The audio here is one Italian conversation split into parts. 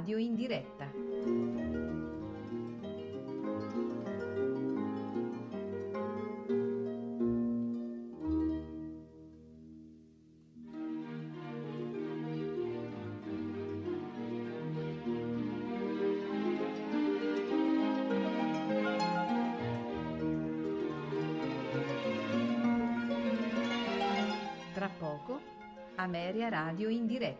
Radio in diretta. Ameria Radio in diretta.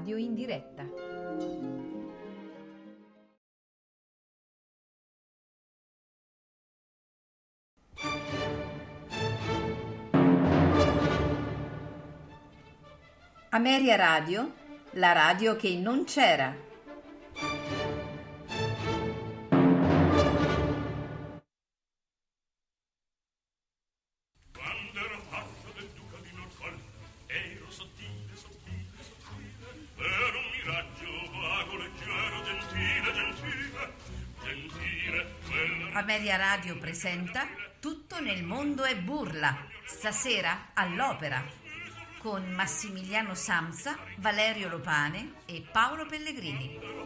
Radio in diretta. Ameria Radio, la radio che non c'era. Presenta Tutto nel mondo è burla, stasera all'opera, con Massimiliano Samsa, Valerio Lopane e Paolo Pellegrini.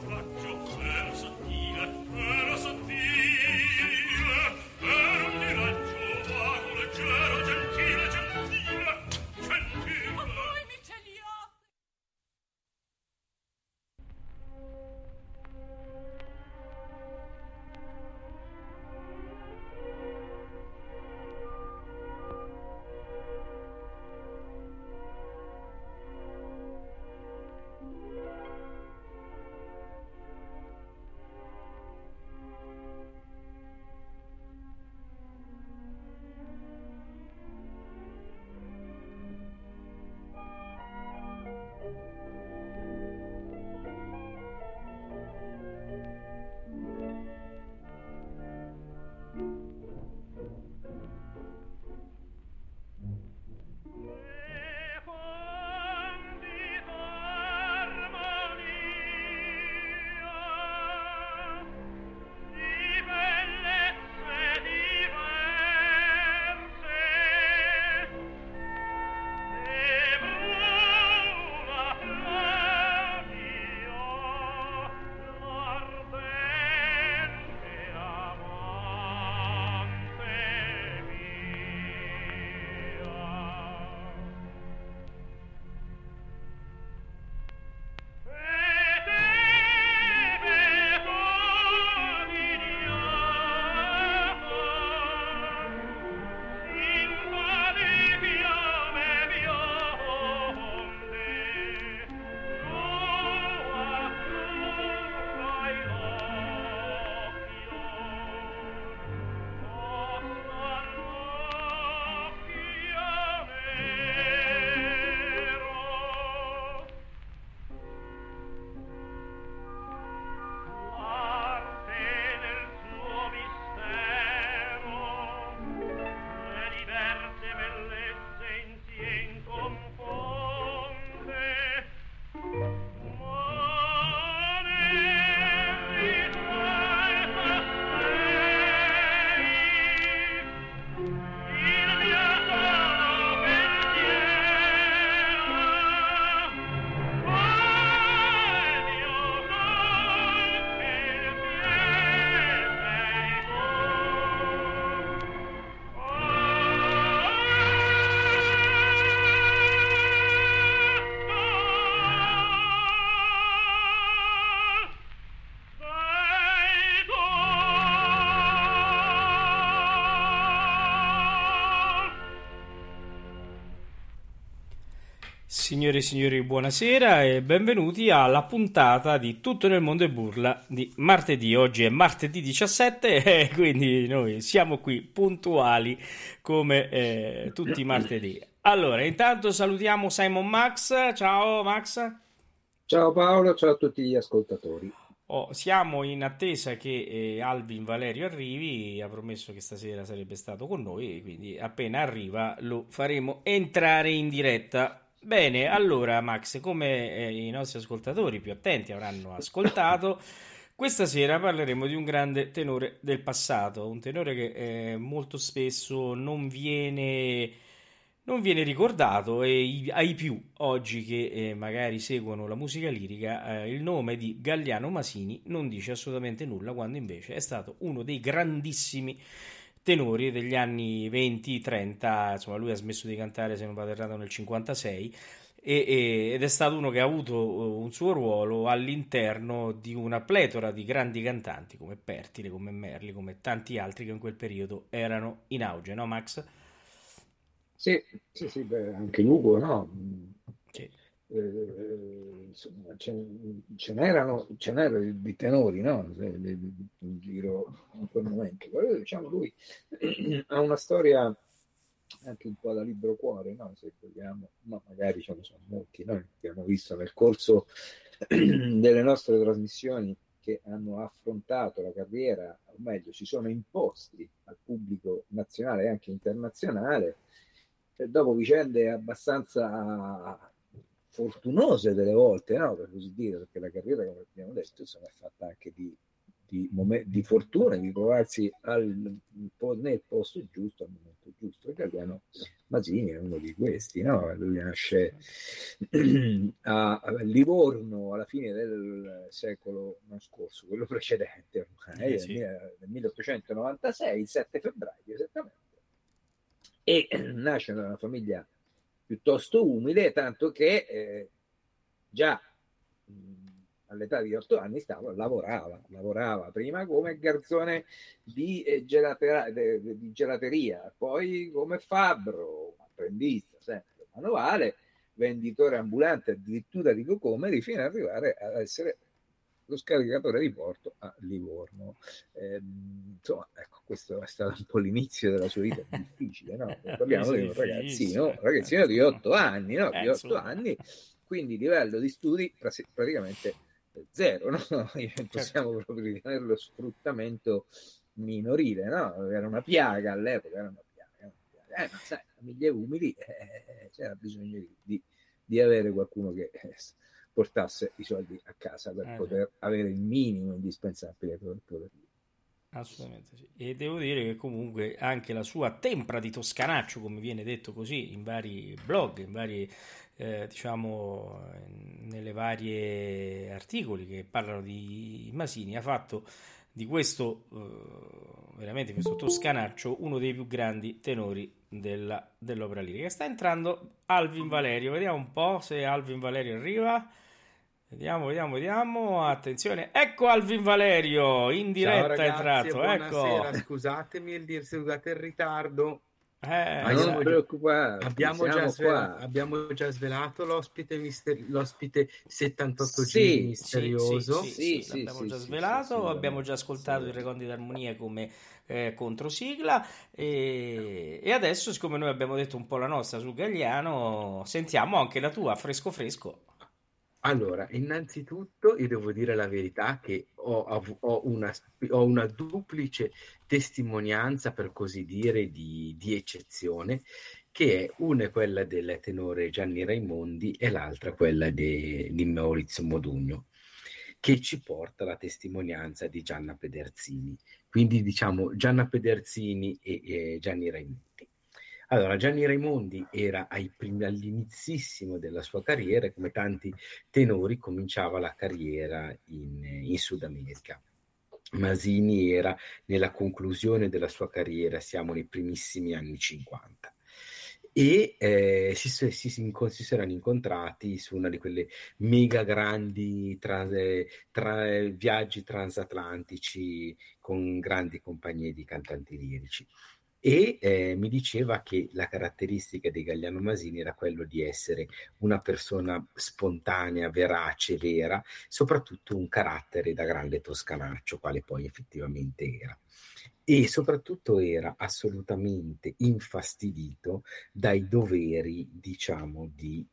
Signore e signori, buonasera e benvenuti alla puntata di Tutto nel mondo e burla di martedì. Oggi è martedì 17 e quindi noi siamo qui puntuali come eh, tutti i martedì. Allora, intanto salutiamo Simon Max. Ciao Max. Ciao Paolo, ciao a tutti gli ascoltatori. Oh, siamo in attesa che eh, Alvin Valerio arrivi, ha promesso che stasera sarebbe stato con noi, quindi appena arriva lo faremo entrare in diretta. Bene, allora Max, come eh, i nostri ascoltatori più attenti avranno ascoltato, questa sera parleremo di un grande tenore del passato, un tenore che eh, molto spesso non viene, non viene ricordato e i- ai più oggi che eh, magari seguono la musica lirica, eh, il nome di Galliano Masini non dice assolutamente nulla, quando invece è stato uno dei grandissimi tenori degli anni 20-30, insomma lui ha smesso di cantare se non vado errato nel 56 e- e- ed è stato uno che ha avuto uh, un suo ruolo all'interno di una pletora di grandi cantanti come Pertile, come Merli, come tanti altri che in quel periodo erano in auge, no Max? Sì, sì, sì, beh, anche Lugo, no? Eh, ce, n'erano, ce n'erano di tenori, no? In giro in quel momento. Però, diciamo, lui ha una storia anche un po' da libro cuore, no? Se vogliamo, ma magari ce ne sono molti, noi abbiamo visto nel corso delle nostre trasmissioni che hanno affrontato la carriera, o meglio, si sono imposti al pubblico nazionale e anche internazionale, dopo vicende abbastanza fortunose delle volte, no? per così dire, perché la carriera, come abbiamo detto, insomma, è fatta anche di, di, momen- di fortuna, di trovarsi al, nel posto giusto al momento giusto. E Galliano Masini è uno di questi, no? lui nasce a, a Livorno alla fine del secolo non scorso, quello precedente ormai, Eh, sì. nel 1896, il 7 febbraio esattamente, e nasce da una famiglia piuttosto umile, tanto che eh, già mh, all'età di otto anni stava, lavorava, lavorava prima come garzone di, eh, gelatera- de- di gelateria, poi come fabbro, apprendista, sempre manuale, venditore ambulante addirittura di cocomeri, fino ad arrivare ad essere lo scaricatore di porto a Livorno. Ehm, insomma, ecco, questo è stato un po' l'inizio della sua vita difficile, no? Parliamo di un ragazzino, un ragazzino di otto anni, no? Eh, Di otto insomma. anni, quindi livello di studi praticamente zero, no? Possiamo proprio ritenerlo sfruttamento minorile, no? Era una piaga all'epoca, era una piaga. era una piaga. Eh, ma sai, famiglie umili eh, c'era bisogno di, di- di avere qualcuno che eh, portasse i soldi a casa per Eh, sì. poter avere il minimo indispensabile per poter vivere. Assolutamente sì. E devo dire che comunque anche la sua tempra di toscanaccio, come viene detto così in vari blog, in vari, eh, diciamo, nelle varie articoli che parlano di Masini, ha fatto di questo, eh, veramente questo toscanaccio, uno dei più grandi tenori della- dell'opera lirica. Sta entrando Alvin Valerio, vediamo un po' se Alvin Valerio arriva. Vediamo, vediamo, vediamo. Attenzione, ecco Alvin Valerio in diretta è entrato. buonasera. Ecco, Scusatemi il dir, scusate il ritardo. Eh, Ma non preoccupare, Abbiamo abbiamo già svelato l'ospite, mister- l'ospite 78 Sì, sì, misterioso. Sì, sì, Sì, sì, sì, l'abbiamo sì, già sì, svelato, sì, abbiamo già ascoltato sì. i Recondi d'Armonia come eh, controsigla e, e adesso, siccome noi abbiamo detto un po' la nostra su Gagliano, sentiamo anche la tua, fresco fresco. Allora, innanzitutto io devo dire la verità che ho, ho una, ho una duplice testimonianza, per così dire, di, di eccezione, che è una è quella del tenore Gianni Raimondi e l'altra quella de- di Maurizio Modugno, che ci porta la testimonianza di Gianna Pederzini. Quindi diciamo Gianna Pederzini e, e Gianni Raimondi. Allora, Gianni Raimondi era primi, all'inizissimo della sua carriera, come tanti tenori, cominciava la carriera in, in Sud America. Masini era nella conclusione della sua carriera, siamo nei primissimi anni 50 e eh, si, si, si, si, erano incontrati su una di quelle mega grandi tra, tra, viaggi transatlantici con grandi compagnie di cantanti lirici e eh, mi diceva che la caratteristica di Gagliano Masini era quello di essere una persona spontanea, verace, vera, soprattutto un carattere da grande toscanaccio, quale poi effettivamente era. E soprattutto era assolutamente infastidito dai doveri, diciamo, di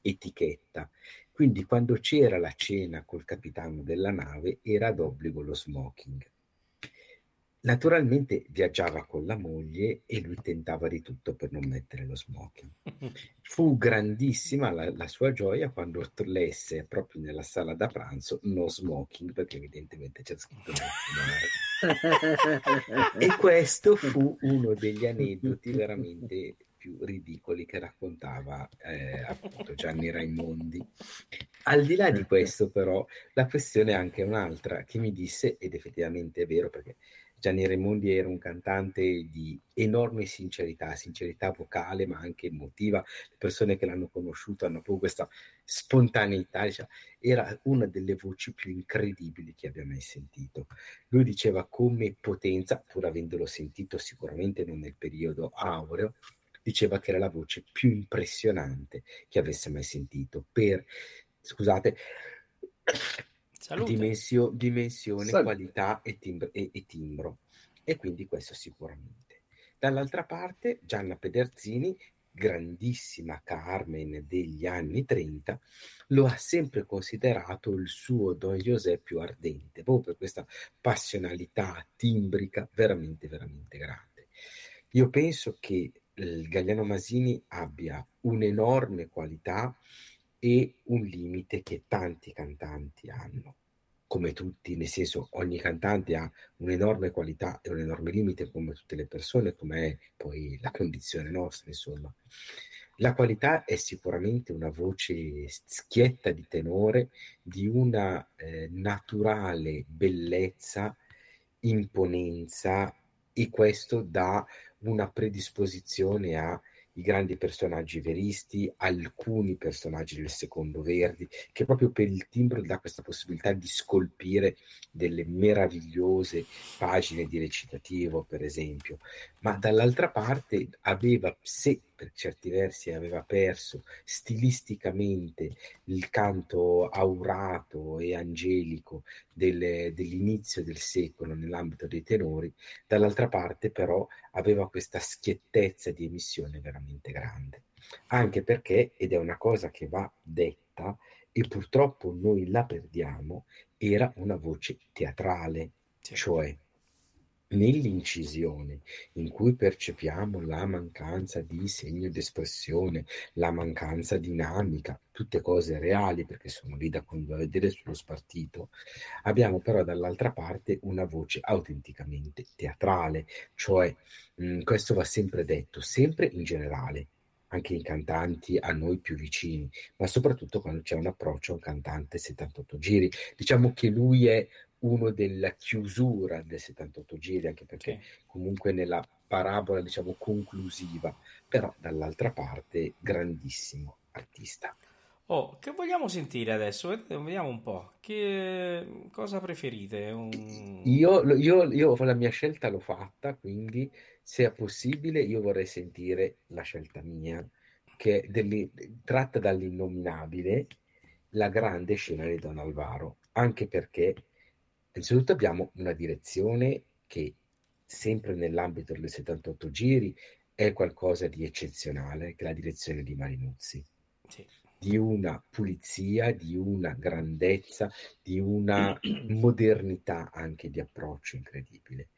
etichetta. Quindi quando c'era la cena col capitano della nave era d'obbligo lo smoking. Naturalmente viaggiava con la moglie e lui tentava di tutto per non mettere lo smoking. Fu grandissima la, la sua gioia quando lesse proprio nella sala da pranzo no smoking, perché evidentemente c'è scritto no E questo fu uno degli aneddoti veramente più ridicoli che raccontava eh, appunto Gianni Raimondi. Al di là di questo, però, la questione è anche un'altra che mi disse, ed effettivamente è vero perché Gianni Raimondi era un cantante di enorme sincerità, sincerità vocale ma anche emotiva. Le persone che l'hanno conosciuto hanno proprio questa spontaneità. Diciamo. Era una delle voci più incredibili che abbia mai sentito. Lui diceva come potenza, pur avendolo sentito sicuramente non nel periodo aureo, diceva che era la voce più impressionante che avesse mai sentito per, scusate, dimensio, dimensione, Salute. qualità e, timbro, e, e timbro. E quindi questo sicuramente. Dall'altra parte, Gianna Pederzini, grandissima Carmen degli anni 30, lo ha sempre considerato il suo Don José più ardente, proprio per questa passionalità timbrica veramente, veramente grande. Io penso che il Gagliano Masini abbia un'enorme qualità e un limite che tanti cantanti hanno come tutti, nel senso ogni cantante ha un'enorme qualità e un enorme limite come tutte le persone, come è poi la condizione nostra, insomma. La qualità è sicuramente una voce schietta di tenore, di una eh, naturale bellezza, imponenza e questo dà una predisposizione a i grandi personaggi veristi, alcuni personaggi del secondo Verdi, che proprio per il timbro dà questa possibilità di scolpire delle meravigliose pagine di recitativo, per esempio, ma dall'altra parte aveva, se per certi versi aveva perso stilisticamente il canto aurato e angelico del, dell'inizio del secolo nell'ambito dei tenori, dall'altra parte però aveva questa schiettezza di emissione veramente grande. Anche perché, ed è una cosa che va detta, e purtroppo noi la perdiamo, era una voce teatrale, sì. cioè Nell'incisione, in cui percepiamo la mancanza di segno d'espressione, la mancanza dinamica, tutte cose reali perché sono lì da vedere sullo spartito, abbiamo però dall'altra parte una voce autenticamente teatrale, cioè mh, questo va sempre detto, sempre in generale, anche in cantanti a noi più vicini, ma soprattutto quando c'è un approccio a un cantante 78 giri. Diciamo che lui è uno della chiusura del 78 giri, anche perché sì. comunque nella parabola, diciamo, conclusiva, però dall'altra parte grandissimo artista. Oh, che vogliamo sentire adesso? Vediamo un po'. Che cosa preferite? Un... Io, io, io la mia scelta l'ho fatta, quindi se è possibile io vorrei sentire la scelta mia, che è tratta dall'innominabile la grande scena di Don Alvaro, anche perché Innanzitutto abbiamo una direzione che sempre nell'ambito delle 78 giri è qualcosa di eccezionale, che è la direzione di Marinuzzi. Sì. Di una pulizia, di una grandezza, di una modernità anche di approccio incredibile.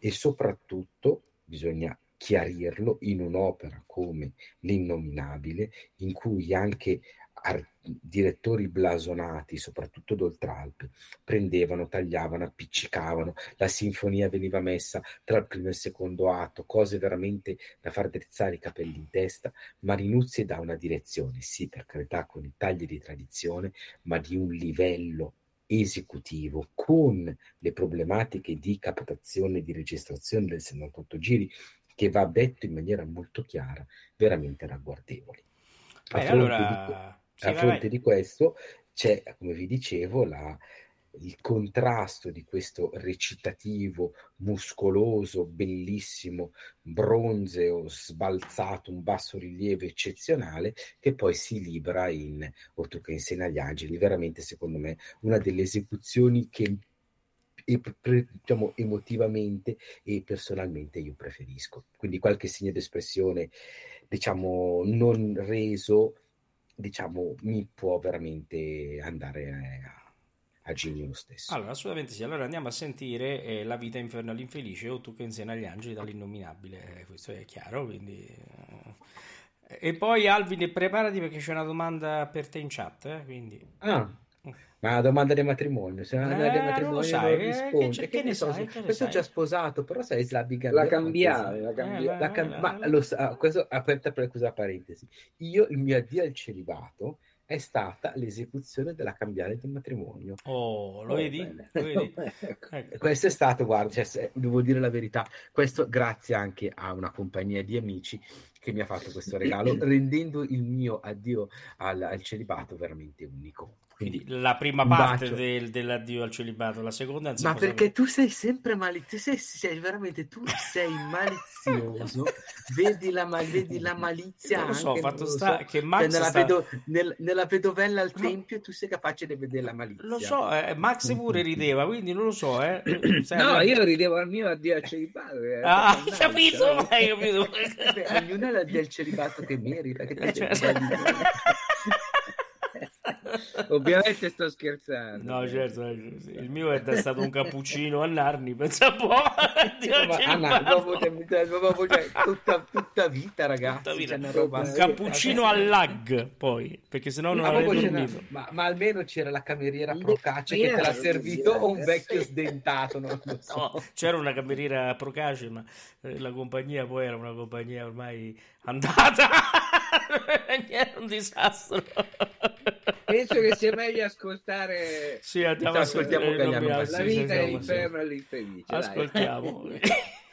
E soprattutto bisogna chiarirlo in un'opera come L'innominabile, in cui anche ar- direttori blasonati, soprattutto d'Oltralpe, prendevano, tagliavano, appiccicavano, la sinfonia veniva messa tra il primo e il secondo atto, cose veramente da far drizzare i capelli in testa. Marinuzzi dà una direzione, sì, per carità, con i tagli di tradizione, ma di un livello esecutivo con le problematiche di captazione e di registrazione del 78 giri che va detto in maniera molto chiara, veramente ragguardevoli. A Beh, allora... Di, a fronte di questo c'è, come vi dicevo, la, il contrasto di questo recitativo muscoloso, bellissimo, bronzeo, sbalzato, un basso rilievo eccezionale, che poi si libera in O tu che insegna agli angeli, veramente secondo me una delle esecuzioni che e, diciamo, emotivamente e personalmente io preferisco. Quindi qualche segno d'espressione, diciamo, non reso, diciamo, mi può veramente andare a a Ginny lo stesso. Allora, assolutamente sì. Allora andiamo a sentire eh, La vita inferno all'infelice o Tu che insegna agli angeli dall'innominabile. Eh, questo è chiaro, quindi... Eh. E poi Alvin, preparati perché c'è una domanda per te in chat, eh, quindi... Ah, ma la domanda di matrimonio, se la domanda di matrimonio non, sai, non risponde, che, che, che ne so, sai, che questo è già sposato, però sai slavica la cambiare, la cambiare. La cam- ma lo sa, questo aperta per questa parentesi. Io il mio addio al celibato è stata l'esecuzione della cambiale del matrimonio. Oh, lo oh, vedi? Lo vedi? ecco. Questo è stato, guarda, cioè, devo dire la verità, questo grazie anche a una compagnia di amici che mi ha fatto questo regalo, rendendo il mio addio al, al celibato veramente unico. Quindi la prima parte del, dell'addio al celibato, la seconda Ma perché tu sei sempre malizioso, sei, sei, veramente tu sei malizioso, vedi, la, vedi la malizia non lo so, anche, fatto sta so. che Max cioè, nella, sta... vedo, nel, nella, vedovella al tempio tu sei capace di vedere la malizia. Lo so, eh, Max pure rideva, quindi non lo so, eh. No, io ridevo al mio addio al celibato. Eh, ah, hai capito, hai capito. Beh, ognuno ha l'addio al celibato che merita, che Eh, cioè- Ovviamente sto scherzando. No, certo, il mio è stato un cappuccino a Narni, pensa un po'. Anna, proprio, proprio, cioè, tutta, tutta vita, ragazzi. Tutta vita. c'è una roba- Un cappuccino al lag, poi, perché sennò non Ma, avrei dormito. ma, ma almeno c'era la cameriera procace che te l'ha servito o un eh, vecchio sdentato, non lo so. No, c'era una cameriera procace, ma eh, la compagnia poi era una compagnia ormai andata. Era un disastro. Penso che sia meglio ascoltare Sì, andiamo Ascoltiamo La vita sì, è l'inferno e l'infelice. Ascoltiamo.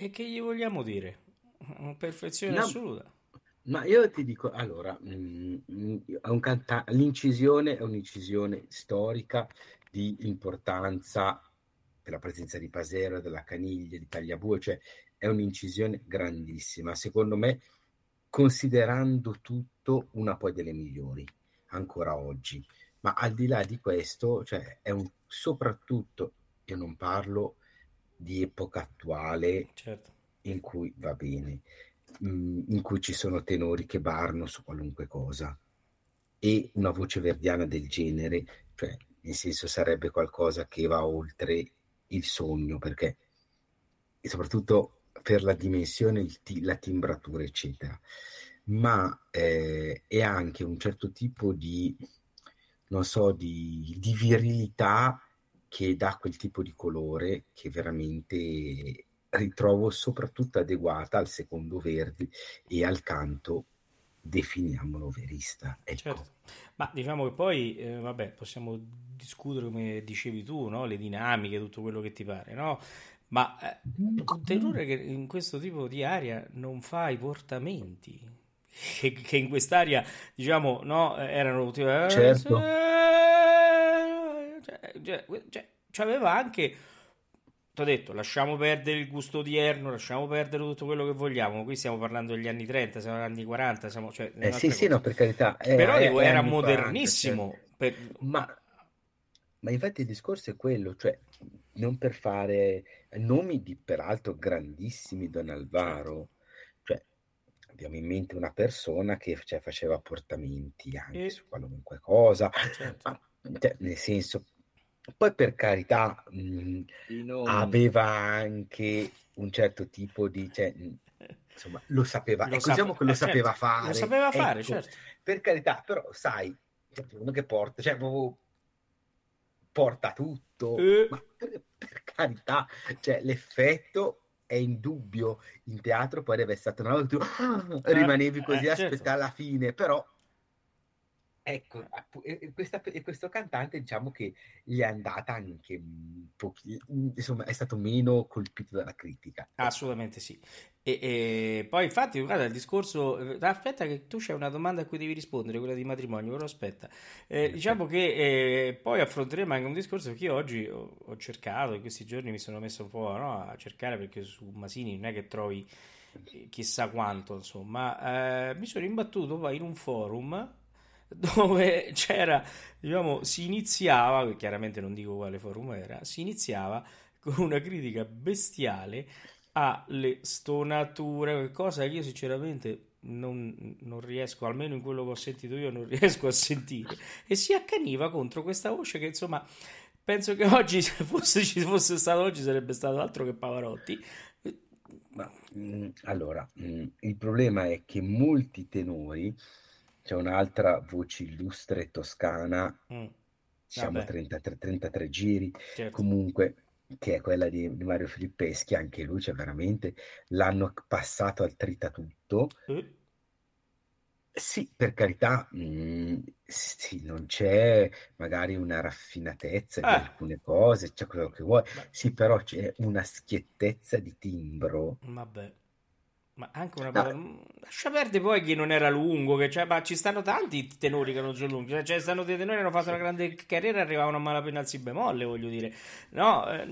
E che gli vogliamo dire? Perfezione No, assoluta. ma io ti dico, allora, mm, mm, un canta- l'incisione è un'incisione storica di importanza della presenza di Pasero, della Caniglia, di Tagliabue, cioè è un'incisione grandissima. Secondo me, considerando tutto, una poi delle migliori ancora oggi. Ma al di là di questo, cioè, è un soprattutto, io non parlo di epoca attuale Certo. in cui va bene, mm, in cui ci sono tenori che barno su qualunque cosa e una voce verdiana del genere, cioè nel senso sarebbe qualcosa che va oltre il sogno, perché e soprattutto per la dimensione, ti- la timbratura, eccetera, ma eh, è anche un certo tipo di, non so, di, di virilità che dà quel tipo di colore che veramente ritrovo soprattutto adeguata al secondo Verdi e al canto, definiamolo verista. Ecco. Certo, ma diciamo che poi, eh, vabbè, possiamo discutere come dicevi tu, no? Le dinamiche, tutto quello che ti pare, no? Ma eh, un tenore che in questo tipo di aria non fa i portamenti, che, che in quest'aria, diciamo, no, erano tipo, eh, Certo, cioè, cioè, cioè, c'aveva anche, ti ho detto, lasciamo perdere il gusto odierno, lasciamo perdere tutto quello che vogliamo, qui stiamo parlando degli anni 30, siamo negli anni 40, siamo, cioè, eh, sì, un'altra sì, cosa. no, per carità, è, Però dico, è era anni 40, certo. modernissimo. per- Ma, ma infatti il discorso è quello, cioè non per fare nomi di peraltro grandissimi Don Certo, Alvaro, cioè abbiamo in mente una persona che cioè, faceva portamenti anche e su qualunque cosa, certo, ma cioè, nel senso, poi per carità mh, nomi. aveva anche un certo tipo di, cioè, mh, insomma, lo sapeva, lo ecco, diciamo sape- che lo eh, certo, sapeva lo fare, sapeva fare, ecco, certo. per carità, però sai, cioè, uno che porta, cioè, porta tutto, Eh, ma per, per carità, cioè, l'effetto è indubbio in teatro, poi deve essere stato una volta tu eh, rimanevi così eh, a certo. aspettare la fine, però ecco, questa- questo cantante diciamo che gli è andata anche un pochino, insomma, è stato meno colpito dalla critica, ecco. Assolutamente sì. E, e poi infatti, guarda, il discorso... eh, Aspetta che tu c'hai una domanda a cui devi rispondere, quella di matrimonio, però aspetta. Eh, diciamo che eh, poi affronteremo anche un discorso che io oggi ho, ho cercato, in questi giorni mi sono messo un po', no, a cercare perché su Masini non è che trovi eh, chissà quanto, insomma. Eh, mi sono imbattuto poi in un forum dove c'era, diciamo, si iniziava, chiaramente non dico quale forum era, si iniziava con una critica bestiale alle stonature, cosa che io sinceramente non, non riesco, almeno in quello che ho sentito io, non riesco a sentire. E si accaniva contro questa voce che insomma penso che oggi, se fosse, ci fosse stato oggi, sarebbe stato altro che Pavarotti. Ma mh, allora, mh, il problema è che molti tenori, c'è un'altra voce illustre toscana, Mm, siamo a vabbè, 33, 33 giri, certo. comunque, che è quella di, di Mario Filippeschi, anche lui, cioè veramente l'hanno passato al tritatutto. Eh, Sì, per carità, mh, sì, non c'è magari una raffinatezza di eh, alcune cose, c'è quello che vuoi, beh, sì, però c'è una schiettezza di timbro. vabbè. Ma anche una No, mm, lascia perdere poi che non era lungo, che cioè, ma ci stanno tanti tenori che non sono lunghi, cioè, ci stanno dei tenori che hanno fatto una grande carriera e arrivavano a malapena al si bemolle, voglio dire. No, eh,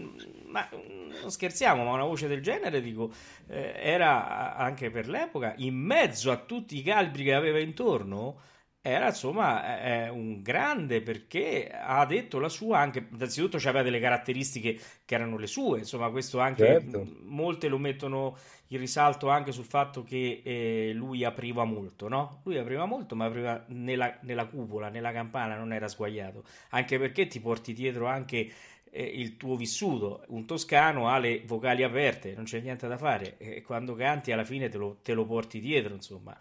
ma mm, non scherziamo, ma una voce del genere, dico, eh, era anche per l'epoca, in mezzo a tutti i calibri che aveva intorno, era insomma eh, un grande perché ha detto la sua anche, innanzitutto aveva delle caratteristiche che erano le sue, insomma questo anche Certo, molte lo mettono in risalto anche sul fatto che eh, lui apriva molto, no? Lui apriva molto, ma apriva nella, nella cupola, nella campana, non era sguaiato, anche perché ti porti dietro anche eh, il tuo vissuto. Un toscano ha le vocali aperte, non c'è niente da fare, e quando canti alla fine te lo, te lo porti dietro, insomma.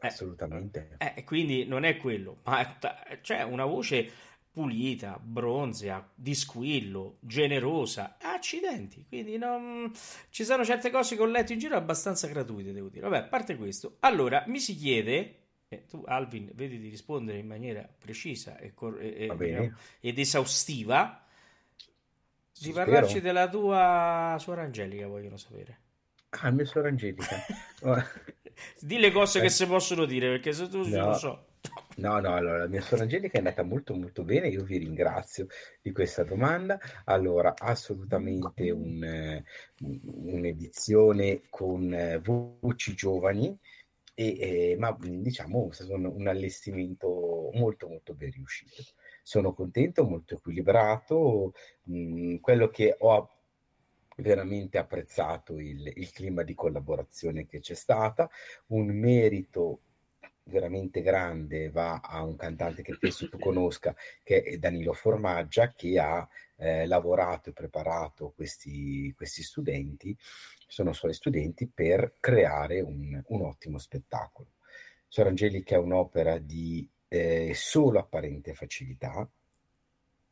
Eh, assolutamente. eh, quindi non è quello, ma ta- c'è una voce pulita, bronzea, di squillo, generosa, accidenti. Quindi non... ci sono certe cose che ho letto in giro abbastanza gratuite, devo dire. Vabbè, a parte questo, allora mi si chiede, e tu Alvin vedi di rispondere in maniera precisa e, cor- e- ed esaustiva, di sì, parlarci spero. della tua suora Angelica, vogliono sapere. Ah, mia suora Angelica. Di le cose che si possono dire, perché se tu non No. lo so. No, no, allora, la mia suora Angelica è andata molto molto bene, io vi ringrazio di questa domanda. Allora, assolutamente un, eh, un- un'edizione con eh, voci giovani, e, eh, ma diciamo è stato un, un allestimento molto molto ben riuscito. Sono contento, molto equilibrato. mh, quello che ho veramente apprezzato il, il clima di collaborazione che c'è stata, un merito veramente grande va a un cantante che penso tu conosca, che è Danilo Formaggia, che ha eh, lavorato e preparato questi, questi studenti, sono suoi studenti, per creare un, un ottimo spettacolo. Sor Angelica è un'opera di eh, solo apparente facilità,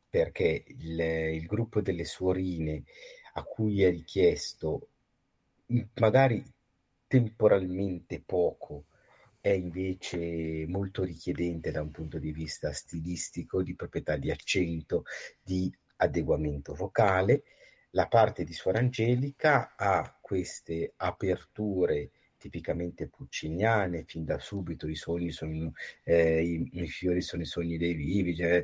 perché il, il gruppo delle suorine a cui è richiesto magari temporalmente poco è invece molto richiedente da un punto di vista stilistico, di proprietà di accento, di adeguamento vocale. La parte di Suor Angelica ha queste aperture tipicamente pucciniane, fin da subito i sogni sono eh, i, i fiori sono i sogni dei vivi, cioè,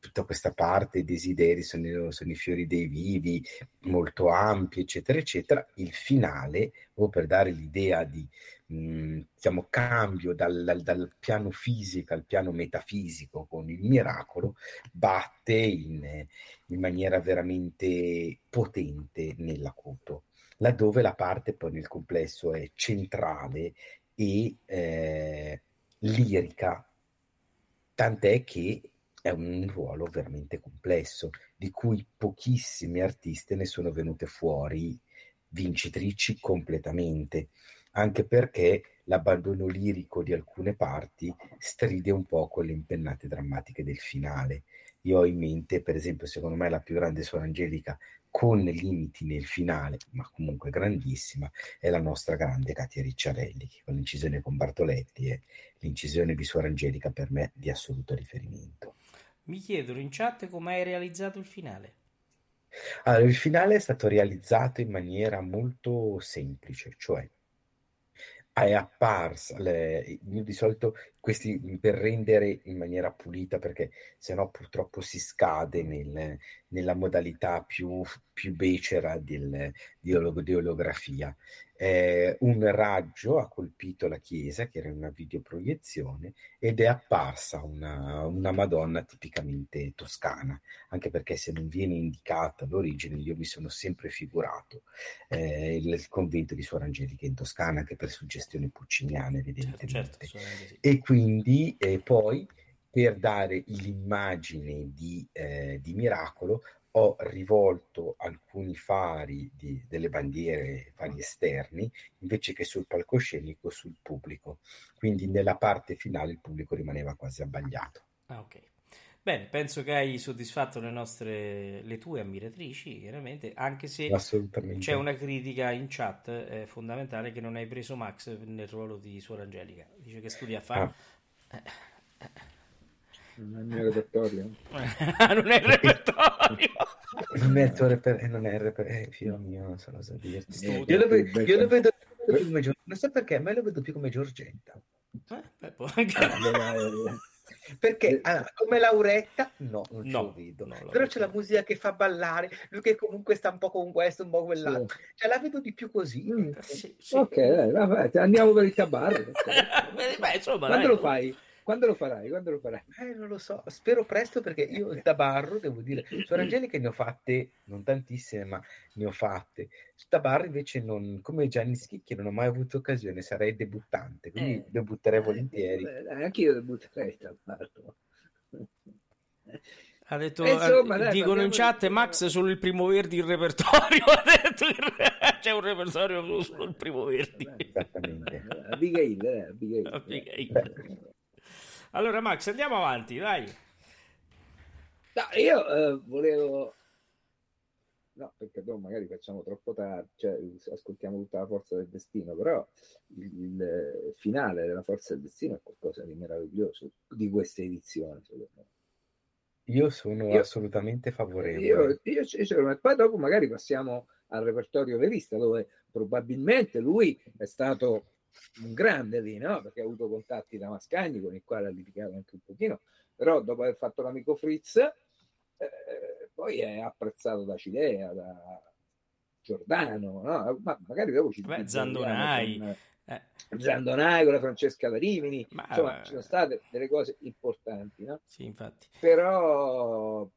tutta questa parte, i desideri sono, sono i fiori dei vivi, molto ampi, eccetera, eccetera. Il finale, o per dare l'idea di mh, diciamo, cambio dal, dal, dal piano fisico al piano metafisico con il miracolo, batte in, in maniera veramente potente nell'acuto laddove la parte poi nel complesso è centrale e eh, lirica, tant'è che è un ruolo veramente complesso, di cui pochissime artiste ne sono venute fuori vincitrici completamente, anche perché l'abbandono lirico di alcune parti stride un po' con le impennate drammatiche del finale. Io ho in mente, per esempio, secondo me la più grande suora Angelica con limiti nel finale, ma comunque grandissima, è la nostra grande Katia Ricciarelli, che con l'incisione con Bartoletti è l'incisione di Suora Angelica per me di assoluto riferimento. Mi chiedono in chat come hai realizzato il finale. Allora, il finale è stato realizzato in maniera molto semplice, cioè è apparsa, le, io di solito questi per rendere in maniera pulita perché sennò purtroppo si scade nel, nella modalità più, più becera del, di, olog- di olografia. Eh, un raggio ha colpito la chiesa che era una videoproiezione ed è apparsa una, una Madonna tipicamente toscana anche perché se non viene indicata l'origine io mi sono sempre figurato eh, il, il convento di Suor Angelica in Toscana anche per suggestioni pucciniane evidentemente Certo, sì. e quindi eh, poi per dare l'immagine di, eh, di miracolo ho rivolto alcuni fari di, delle bandiere, fari esterni, invece che sul palcoscenico sul pubblico. Quindi nella parte finale il pubblico rimaneva quasi abbagliato. Ah, ok. Bene, penso che hai soddisfatto le nostre, le tue ammiratrici, chiaramente, anche se c'è una critica in chat è fondamentale che non hai preso Max nel ruolo di Suor Angelica. Dice che studia a fare. Non è il mio repertorio. non è il repertorio. Non è il tuo reper- eh, non è il reper- eh, figlio mio, non so cosa dirti. Io lo, vedo, io lo vedo più come Gior- non so perché, ma io lo vedo più come Giorgetta. Eh, beh, può anche- Perché allora, come Lauretta, no, non ce No, lo vedo. no, Però c'è la musica che fa ballare, lui che comunque sta un po' con questo, un po' con quell'altro. Cioè, la vedo di più così. Mm. Sì, sì. Ok, dai, vabbè, andiamo per il tabarro. Beh, beh, insomma, Quando dai. lo fai? Quando lo farai? Quando lo farai? Eh, non lo so, spero presto perché io da barro devo dire, Suor Angelica ne ho fatte, non tantissime, ma ne ho fatte. Da barro invece non, come Gianni Schicchi non ho mai avuto occasione, sarei debuttante, quindi Eh. debutterei volentieri. Eh, dai, anch'io debutterei il tabarro. Ha detto, Eh, insomma, eh, dai, dicono in chat di- Max solo il primo Verdi il repertorio ha detto il- c'è un repertorio solo sul primo Verdi Esattamente. Abigail, eh, Abigail. Abigail. Allora Max andiamo avanti dai No, io eh, volevo... No, perché dopo magari facciamo troppo tardi, cioè ascoltiamo tutta la forza del destino, però il, il finale della forza del destino è qualcosa di meraviglioso di questa edizione, secondo me. Io sono Io- assolutamente favorevole. Io, io ci- poi dopo magari passiamo al repertorio verista, dove probabilmente lui è stato un grande lì, no? Perché ha avuto contatti da Mascagni, con il quale ha litigato anche un pochino, però dopo aver fatto l'amico Fritz, eh, poi è apprezzato da Cilea, da Giordano, no? Ma magari dopo ci Beh, Zandonai. con, Eh, Zandonai con la Francesca Darimini, Ma- insomma, ci sono state delle cose importanti, no? sì, infatti. però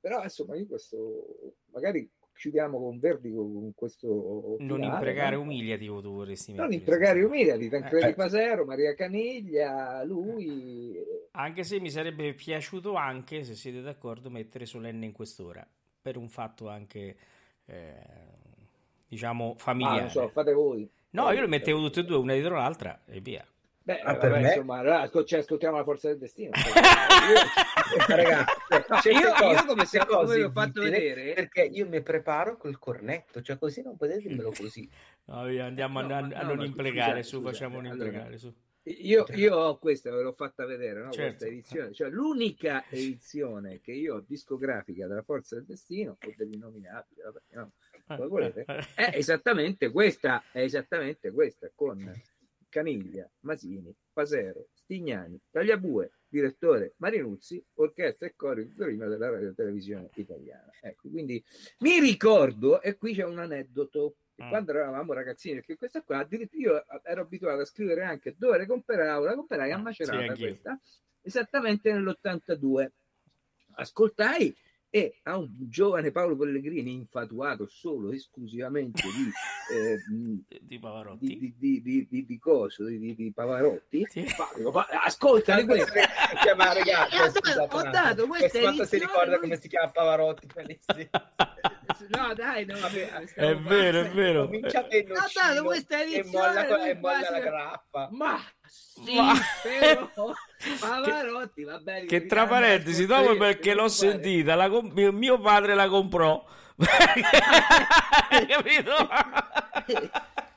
però insomma io questo magari chiudiamo con Verdi con questo Non finale, imprecare no? umiliati tu vorresti non imprecare umiliati Tancredi Eh. Pasero Maria Caniglia lui Anche se mi sarebbe piaciuto anche, se siete d'accordo, mettere Solenne in quest'ora, per un fatto anche, eh, diciamo, ah, familiare. non so fate voi No, io le mettevo tutte e due, una dietro l'altra, e via. Beh, Ah, vabbè, per me- insomma allora, cioè, ascoltiamo la forza del destino Ragazzi, No, io- cose- io come se- come cose vi ho fatto vedere- perché io mi preparo col cornetto, cioè così non potete dirmelo così. No, andiamo a, No, a- ma- a no, non ma imprecare, scusate, su, scusate, facciamo un allora- imprecare, su. Io, io ho questa, ve l'ho fatta vedere, no? Certo. questa edizione, cioè l'unica edizione che io ho discografica della Forza del Destino, o dell'innominabile, vabbè, no, come volete, è esattamente questa, è esattamente questa, con Caniglia, Masini, Pasero, Stignani, Tagliabue, direttore Marinuzzi, orchestra e cori di prima della radio televisione italiana. Ecco, quindi mi ricordo, e qui c'è un aneddoto, Mm. quando eravamo ragazzini, perché questa qua, io ero abituato a scrivere anche dove le compravo, la comperai a Ah, Macerata sì, questa, esattamente nell'82. Ascoltai e a un giovane Paolo Pellegrini infatuato solo esclusivamente di, eh, Di Pavarotti. di, di, di, di, di, coso, di, di, Pavarotti, Sì. fa- dico, fa- ascolta di questo. chiama ragazzi, Eh, ho scusate dato- ho questa quanto si ricorda lui- come si chiama Pavarotti. No, dai, no, vabbè, È vero, è vero. Ha dato questa e edizione, molla, lui e molla la grappa Ma sì, Ma- però Pavarotti va bene. Che tra parentesi, dopo perché l'ho sentita, la com- mio, mio padre la comprò. Capito?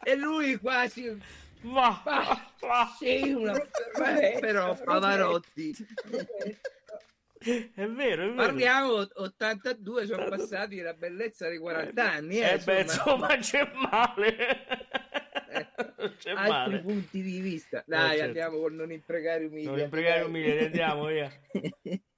E lui quasi Ma, Ma- ma- sì, una... Beh, però Pavarotti. è vero, è vero. Parliamo 82, sono passati la bellezza dei 40 anni. Eh, Eh beh, insomma. insomma, c'è male. Non c'è altri male. punti di vista. Dai, certo. andiamo con non imprecare umili. Non imprecare umili, andiamo via.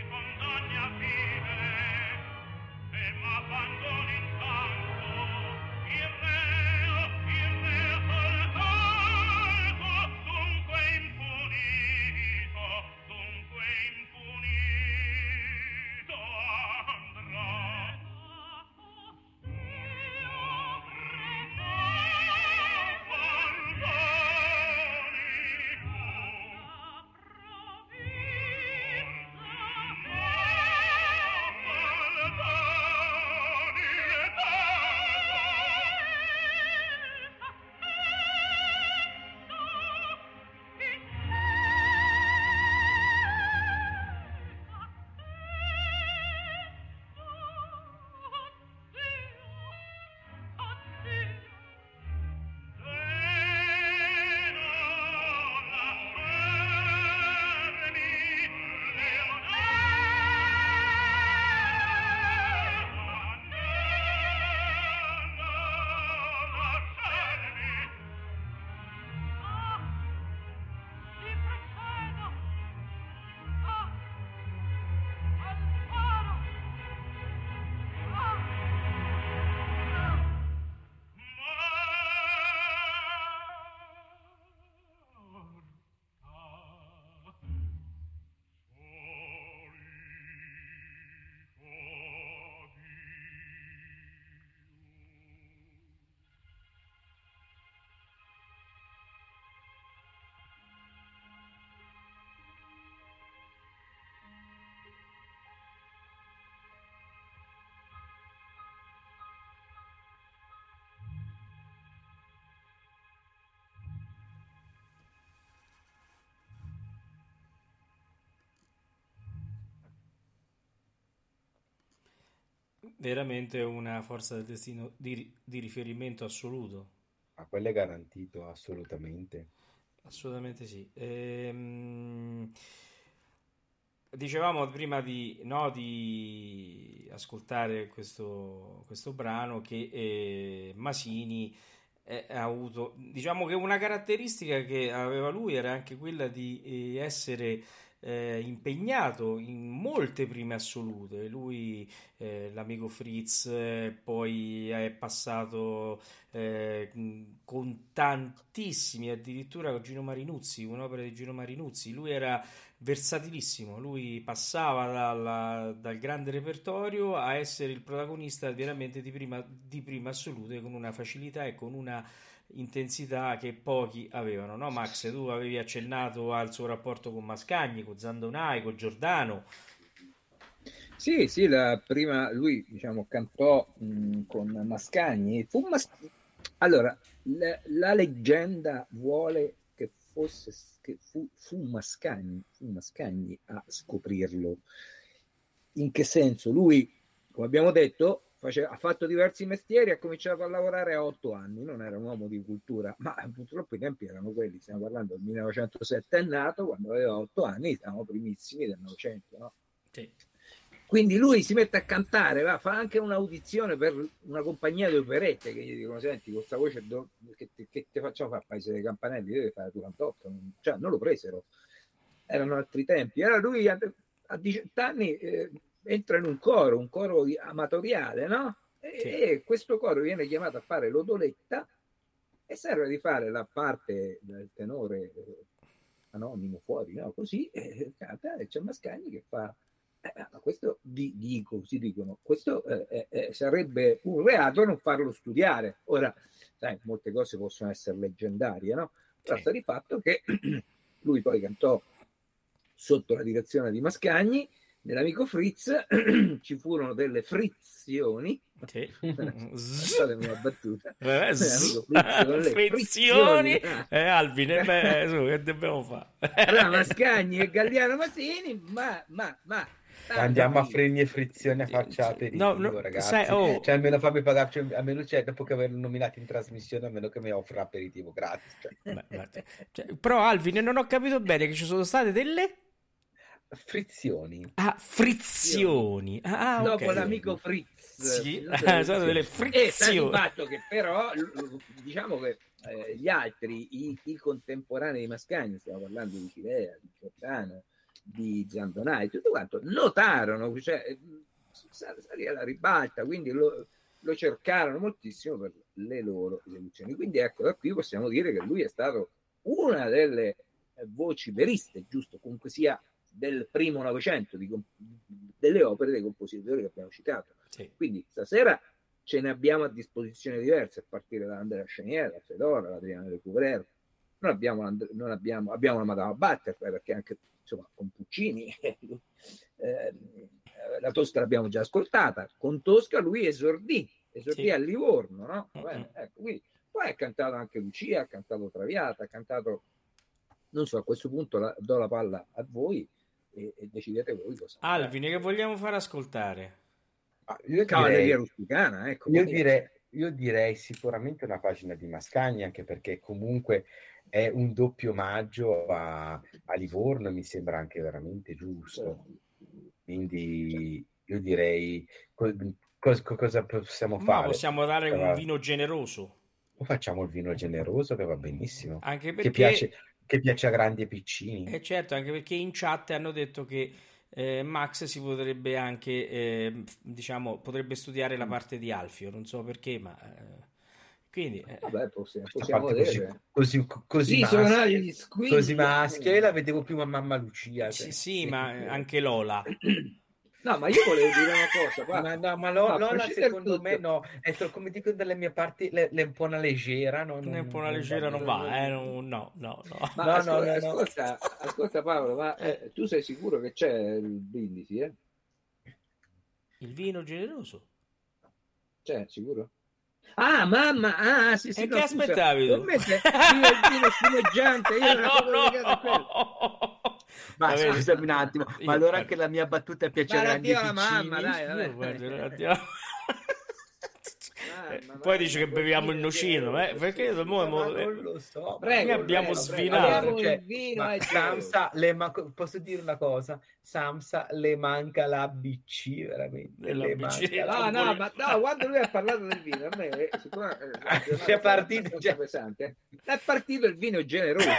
mi condanni a vivere eh, e m'abbandoni veramente una forza del destino di, di riferimento assoluto. Ma quello è garantito, assolutamente. Assolutamente sì. Ehm, dicevamo prima di, no, di ascoltare questo, questo brano che eh, Masini eh, ha avuto, diciamo che una caratteristica che aveva lui era anche quella di eh, essere eh, impegnato in molte prime assolute. Lui, eh, l'amico Fritz, eh, poi è passato eh, con tantissimi, addirittura con Gino Marinuzzi, un'opera di Gino Marinuzzi. Lui era versatilissimo, lui passava dalla, dal grande repertorio a essere il protagonista veramente di prima, di prima assolute con una facilità e con una intensità che pochi avevano, no Max? Tu avevi accennato al suo rapporto con Mascagni, con Zandonai, con Giordano. Sì, sì, la prima lui diciamo cantò mh, con Mascagni. Fu Mas... Allora, la, la, leggenda vuole che fosse che fu, fu, Mascagni, fu Mascagni a scoprirlo. In che senso? Lui, come abbiamo detto, Faceva, ha fatto diversi mestieri, ha cominciato a lavorare a otto anni, non era un uomo di cultura, ma purtroppo i tempi erano quelli, stiamo parlando del 1907 è nato, quando aveva otto anni, siamo primissimi del Novecento, no? Sì. Quindi lui si mette a cantare, va, fa anche un'audizione per una compagnia di operette che gli dicono: Senti, questa voce do, che, che, che ti facciamo fare? Paese dei campanelli, deve fare tu cantotto. Cioè, non lo presero, erano altri tempi. Era lui a, a 18 anni eh, entra in un coro, un coro amatoriale, no? E, sì. e questo coro viene chiamato a fare l'odoletta e serve di fare la parte del tenore eh, anonimo fuori, no? Così eh, canta e c'è Mascagni che fa. Eh, questo di, dico, si dicono, questo eh, eh, sarebbe un reato non farlo studiare. Ora, sai, molte cose possono essere leggendarie, no? Tratta sì. di fatto che lui poi cantò sotto la direzione di Mascagni nell'amico Fritz ci furono delle frizioni. Sì. Scusatemi una battuta. Eh, Fritz, frizioni. Eh, Alvin, eh, beh, su, che dobbiamo fare? allora, Mascagni e Galliano Masini, ma, ma, ma Andiamo a fregni e frizioni a faccia aperitivo, no, no, ragazzi. Sai, oh. Cioè, almeno fammi pagare, cioè, almeno cioè, dopo che averlo nominato in trasmissione, almeno che mi offra aperitivo gratis. Cioè. Beh, cioè, però, Alvin, non ho capito bene che ci sono state delle frizioni. Ah, frizioni. Ah, Dopo okay. l'amico Fritz. Sì, sono delle frizioni. E il fatto che però, diciamo che eh, gli altri, i, i, contemporanei di Mascagni, stiamo parlando di Cilea, di Giordano, di Zandonai, tutto quanto, notarono, cioè, salì alla ribalta, quindi lo, lo cercarono moltissimo per le loro esecuzioni. Quindi ecco, da qui possiamo dire che lui è stato una delle voci veriste, giusto, comunque sia del primo Novecento, delle opere dei compositori che abbiamo citato. Sì. Quindi stasera ce ne abbiamo a disposizione diverse, a partire da Andrea Chenier, da Fedora, da Adriano De Couvrero. Non abbiamo, non abbiamo, abbiamo la Madama Butterfly, perché anche insomma, con Puccini eh, la Tosca l'abbiamo già ascoltata, con Tosca lui esordì, esordì sì. a Livorno, no? Mm-hmm. Ecco, quindi, poi ha cantato anche Lucia, ha cantato Traviata, ha cantato, non so, a questo punto la, do la palla a voi e, e decidete voi cosa. Alvin, che vogliamo far ascoltare? Ah, io direi, rusticana, ecco, io, direi, io direi sicuramente una pagina di Mascagni, anche perché comunque è un doppio omaggio a, a Livorno, mi sembra anche veramente giusto. Quindi io direi cosa, cosa possiamo fare? No, possiamo dare un vino generoso. Facciamo il vino generoso che va benissimo. Anche perché che piace, che piace a grandi e piccini. Eh certo, anche perché in chat hanno detto che eh, Max si potrebbe anche, eh, diciamo, potrebbe studiare la mm. parte di Alfio, non so perché, ma... Eh, quindi, eh, Vabbè, possiamo, possiamo vedere. Così, così, così, sì, maschio, così maschio, io la vedevo più a mamma Lucia. Cioè. Sì, sì, ma anche Lola. No, ma io volevo dire una cosa. Qua. Ma, no, ma lo, no, Lola secondo tutto... me no, è come dico dalle mie parti, le, le un po' una leggera. Non, un po' una leggera non, non va, eh, no, no, no. Ma no, ascolta, no, ascolta, ascolta, Paolo, ma eh, tu sei sicuro che c'è il brindisi, eh? Il vino generoso? C'è, sicuro? Ah, mamma, ah, sì, sì. E no, che scusa, aspettavi tu? Per me il vino spumeggiante, io no, no, no. Ma Vabbè. scusami un attimo, Io- ma allora anche la mia battuta agli addio alla mamma, dai, andiamo- Ah, Eh, Poi dice che beviamo il nocino, eh, perché mo- mo- eh, non lo so. Prego, Noi abbiamo prego, svinato. prego. Cioè, il vino ma Samsa le ma- posso dire una cosa? Samsa le manca la BC veramente. Le BC. la- No, no, ma no, quando lui ha parlato del vino, a me eh, sicuramente È partito, cioè- pesante. È partito il vino generoso.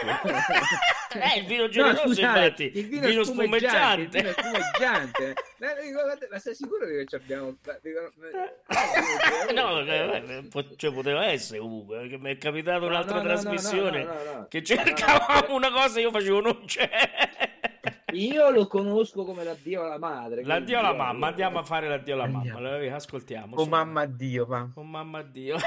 Eh, il vino No, generoso, scusate, infatti. il vino, Vino spumeggiante, spumeggiante. il vino spumeggiante. Eh, ma sei sicuro che ci abbiamo eh, No, eh, po- cioè, poteva essere comunque, perché mi è capitato un'altra no, no, no, trasmissione no, no, no. che cercavamo una cosa e io facevo non c'è. Io lo conosco come l'addio alla madre. L'addio alla mamma, andiamo a fare l'addio alla mamma. Allora, ascoltiamo. Oh mamma Dio, ma Oh mamma Dio.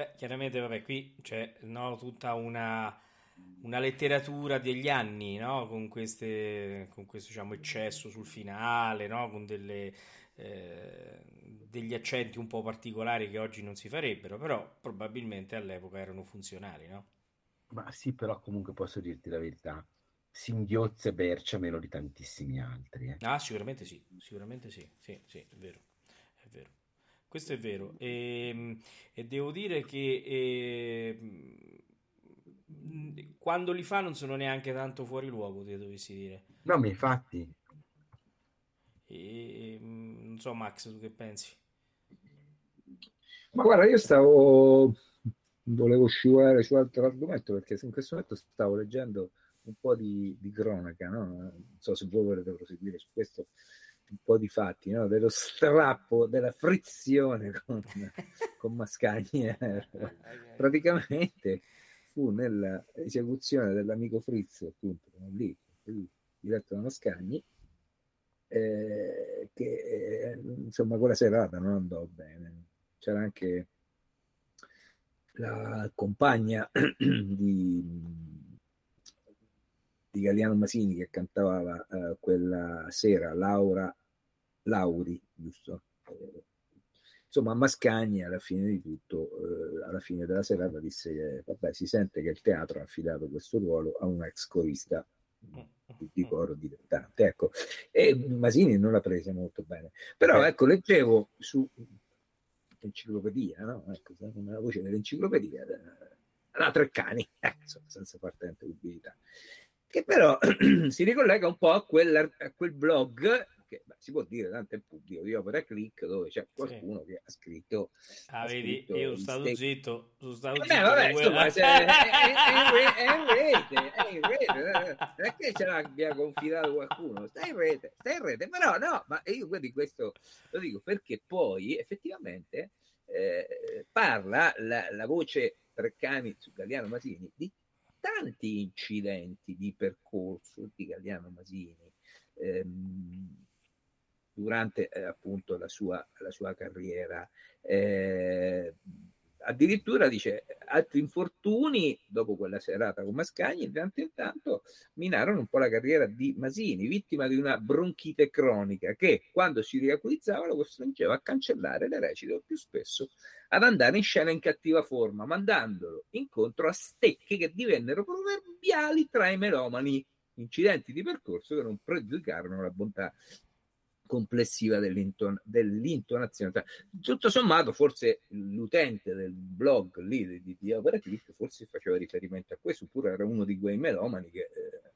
Beh, chiaramente, vabbè, qui c'è no, tutta una, una letteratura degli anni, no? Con queste, con questo diciamo, eccesso sul finale, no? Con delle, eh, degli accenti un po' particolari che oggi non si farebbero, però probabilmente all'epoca erano funzionali, no? Ma sì, però comunque posso dirti la verità. Singhiozza e Bercia meno di tantissimi altri. Eh. Ah, sicuramente sì, sicuramente sì, sì, sì, è vero, è vero. Questo è vero. E, e devo dire che eh, quando li fa non sono neanche tanto fuori luogo, ti dovessi dire. No, ma infatti. E, non so, Max, tu che pensi? Ma guarda, io stavo volevo scivolare su altro argomento perché in questo momento stavo leggendo un po' di, di cronaca, no? non so se voi volete proseguire su questo, un po' di fatti, no? dello strappo, della frizione con, con Mascagni. Praticamente fu nell'esecuzione dell'amico Frizzo, appunto, lì, diretto da Mascagni, eh, che eh, insomma quella serata non andò bene. C'era anche la compagna di, di Galliano Masini che cantava uh, quella sera, Laura Lauri, giusto? Eh, insomma, Mascagni alla fine di tutto, eh, alla fine della serata disse che vabbè, si sente che il teatro ha affidato questo ruolo a un ex corista di coro dilettante. Ecco. E Masini non l'ha presa molto bene. Però ecco, leggevo su enciclopedia, no? ecco, una voce dell'enciclopedia, eh, la Treccani, eh, senza far tanta pubblicità, che però si ricollega un po' a, quella, a quel blog che beh, si può dire tanto è pubblico di Opera Click dove c'è qualcuno sì. che ha scritto ah ha vedi scritto io sono stato stek. zitto sono stato vabbè, zitto vabbè, insomma, se, è, è, è, in rete è in rete non è che ce l'abbia confidato qualcuno sta in rete sta in rete però no ma io quindi questo lo dico perché poi effettivamente eh, parla la, la voce Treccani su Galliano Masini di tanti incidenti di percorso di Galliano Masini ehm, durante eh, appunto la sua, la sua carriera. Eh, addirittura dice altri infortuni dopo quella serata con Mascagni di tanto in tanto minarono un po' la carriera di Masini vittima di una bronchite cronica che quando si riacquizzava lo costringeva a cancellare le recite o più spesso ad andare in scena in cattiva forma mandandolo incontro a stecche che divennero proverbiali tra i melomani incidenti di percorso che non pregiudicarono la bontà complessiva dell'inton- dell'intonazione. Tutto sommato, forse l'utente del blog lì di, di Opera Click forse faceva riferimento a questo, oppure era uno di quei melomani che... Eh,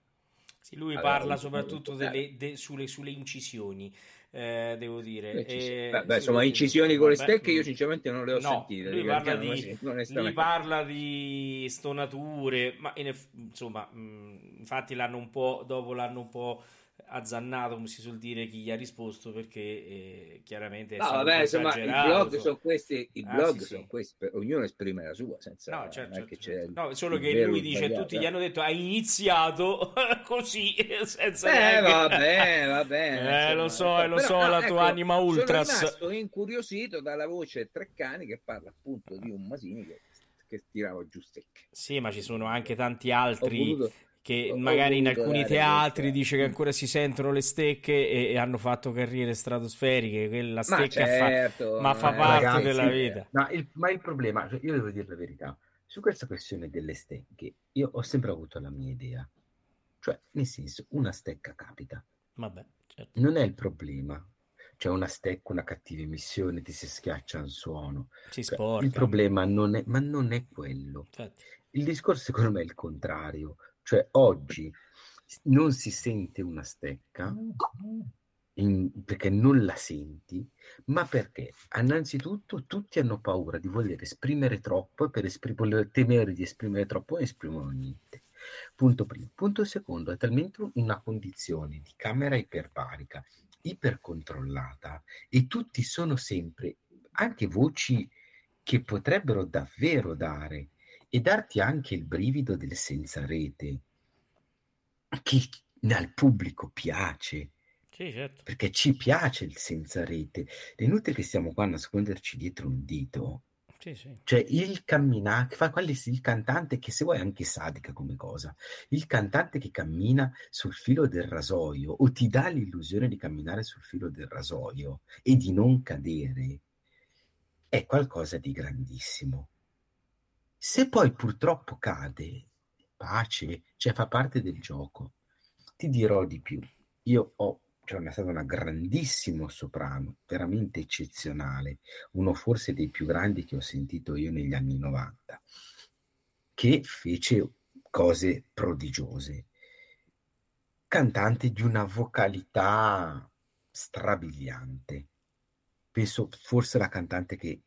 sì, lui parla soprattutto delle, de, sulle, sulle, incisioni, eh, devo dire. Eh, beh, beh, insomma, incisioni con le stecche io sinceramente non le ho no, sentite. Lui parla, di, lui parla di stonature, ma in, insomma, mh, infatti l'hanno un po', dopo l'hanno un po' azzannato, come si suol dire, chi gli ha risposto perché eh, chiaramente... No, vabbè, insomma, i blog sono questi, i ah, blog sì, sono sì. questi, ognuno esprime la sua, senza... No, certo, certo. no solo che lui dice, tutti gli hanno detto, hai iniziato così, senza... Eh, vabbè, vabbè. Eh, insomma, lo so, eh, lo so, la ecco, tua anima ultras. Sono rimasto incuriosito dalla voce Treccani che parla appunto di un Masini che che tirava giù stecche. Sì, ma ci sono anche tanti altri che magari in alcuni teatri dice che ancora si sentono le stecche e, e hanno fatto carriere stratosferiche, quella stecca ma, certo, fa, ma fa eh, parte ragazzi, della vita. Ma il, ma il problema, cioè io devo dire la verità, su questa questione delle stecche, io ho sempre avuto la mia idea, cioè nel senso una stecca capita, Vabbè, certo. non è il problema, cioè una stecca, una cattiva emissione, ti si schiaccia un suono. Si cioè, il problema non è, ma non è quello. Infatti. Il discorso secondo me è il contrario. Cioè oggi non si sente una stecca in, perché non la senti, ma perché innanzitutto tutti hanno paura di voler esprimere troppo e per esprimere, temere di esprimere troppo non esprimono niente. Punto primo. Punto secondo, è talmente una condizione di camera iperbarica, ipercontrollata e tutti sono sempre anche voci che potrebbero davvero dare e darti anche il brivido del senza rete, che al pubblico piace. Sì, certo. Perché ci piace il senza rete. È inutile che stiamo qua a nasconderci dietro un dito. Sì, sì. Cioè il camminare, fa quelli, il cantante che se vuoi anche sadica come cosa, il cantante che cammina sul filo del rasoio o ti dà l'illusione di camminare sul filo del rasoio e di non cadere, è qualcosa di grandissimo. Se poi purtroppo cade, pace, cioè fa parte del gioco. Ti dirò di più. Io ho cioè è stato un grandissimo soprano, veramente eccezionale, uno forse dei più grandi che ho sentito io negli anni 90, che fece cose prodigiose. Cantante di una vocalità strabiliante. Penso forse la cantante che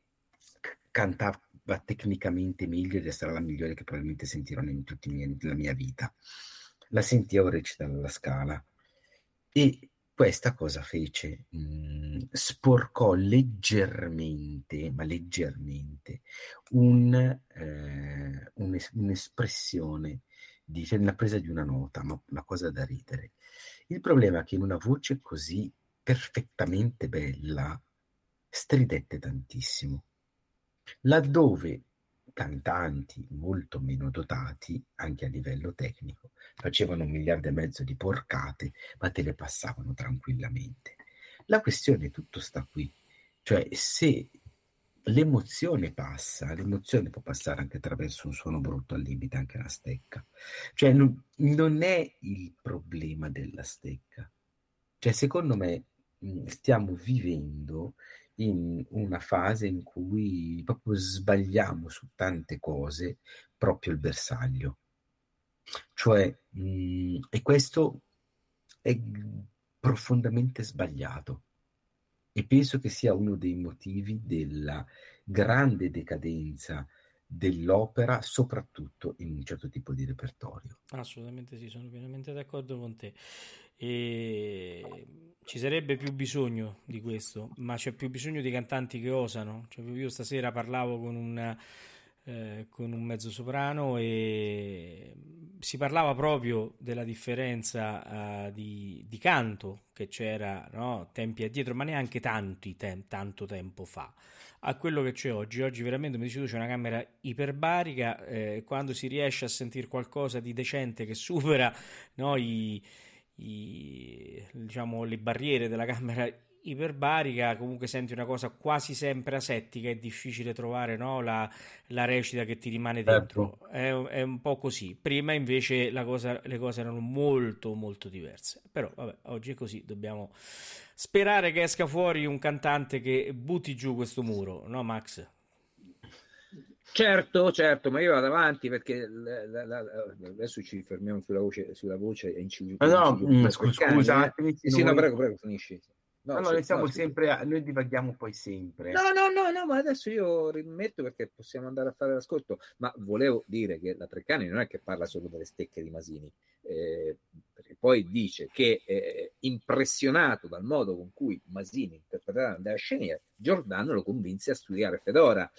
cantava tecnicamente meglio ed essere la migliore che probabilmente sentirò in tutta la mia vita. La sentivo recitare alla scala e questa cosa fece? Mm, sporcò leggermente, ma leggermente, un, eh, un'es- un'espressione di, cioè, nella presa di una nota, ma una cosa da ridere. Il problema è che in una voce così perfettamente bella stridette tantissimo, laddove cantanti molto meno dotati, anche a livello tecnico, facevano un miliardo e mezzo di porcate, ma te le passavano tranquillamente. La questione tutto sta qui, cioè se l'emozione passa, l'emozione può passare anche attraverso un suono brutto al limite, anche la stecca. Cioè non, non è il problema della stecca. Cioè secondo me stiamo vivendo in una fase in cui proprio sbagliamo su tante cose proprio il bersaglio. Cioè, mh, e questo è profondamente sbagliato e penso che sia uno dei motivi della grande decadenza dell'opera, soprattutto in un certo tipo di repertorio. Assolutamente sì, sono pienamente d'accordo con te. E ci sarebbe più bisogno di questo, ma c'è più bisogno di cantanti che osano. Cioè, io stasera parlavo con un, eh, con un mezzo soprano e si parlava proprio della differenza uh, di, di, canto che c'era no? tempi addietro, ma neanche tanti tem- tanto tempo fa a quello che c'è oggi. Oggi veramente mi dici tu c'è una camera iperbarica, eh, quando si riesce a sentire qualcosa di decente che supera no, i, i, diciamo, le barriere della camera iperbarica, comunque senti una cosa quasi sempre asettica, è difficile trovare no, la, la, recita che ti rimane dentro. Certo. È, è, un po' così. Prima invece cosa, le cose erano molto molto diverse. Però vabbè, oggi è così, dobbiamo sperare che esca fuori un cantante che butti giù questo muro, no Max? Certo, certo, ma io vado avanti perché la, la, la, adesso ci fermiamo sulla voce, sulla voce e inciso. No, no, scusa, eh. sì, no, prego, prego, finisci. No, no, noi siamo no, sempre, a, noi divaghiamo poi sempre. No, no, no, no, ma adesso io rimetto perché possiamo andare a fare l'ascolto, ma volevo dire che la Treccani non è che parla solo delle stecche di Masini, eh, perché poi dice che eh, impressionato dal modo con cui Masini interpretava Andrea Scenier, Giordano lo convinse a studiare Fedora,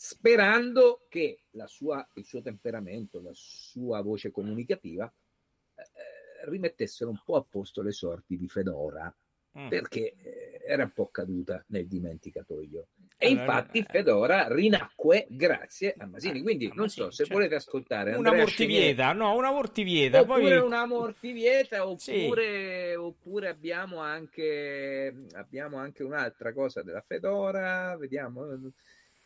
sperando che sua, il suo temperamento, la sua voce comunicativa eh, rimettessero un po' a posto le sorti di Fedora Mm. perché eh, era un po' caduta nel dimenticatoio. E allora, infatti eh, Fedora rinacque grazie a Masini. Quindi ah, non so se cioè, volete ascoltare una mortivieta, no, una mortivieta. Oppure poi... una mortivieta, oppure, sì. oppure abbiamo, anche, abbiamo anche un'altra cosa della Fedora. Vediamo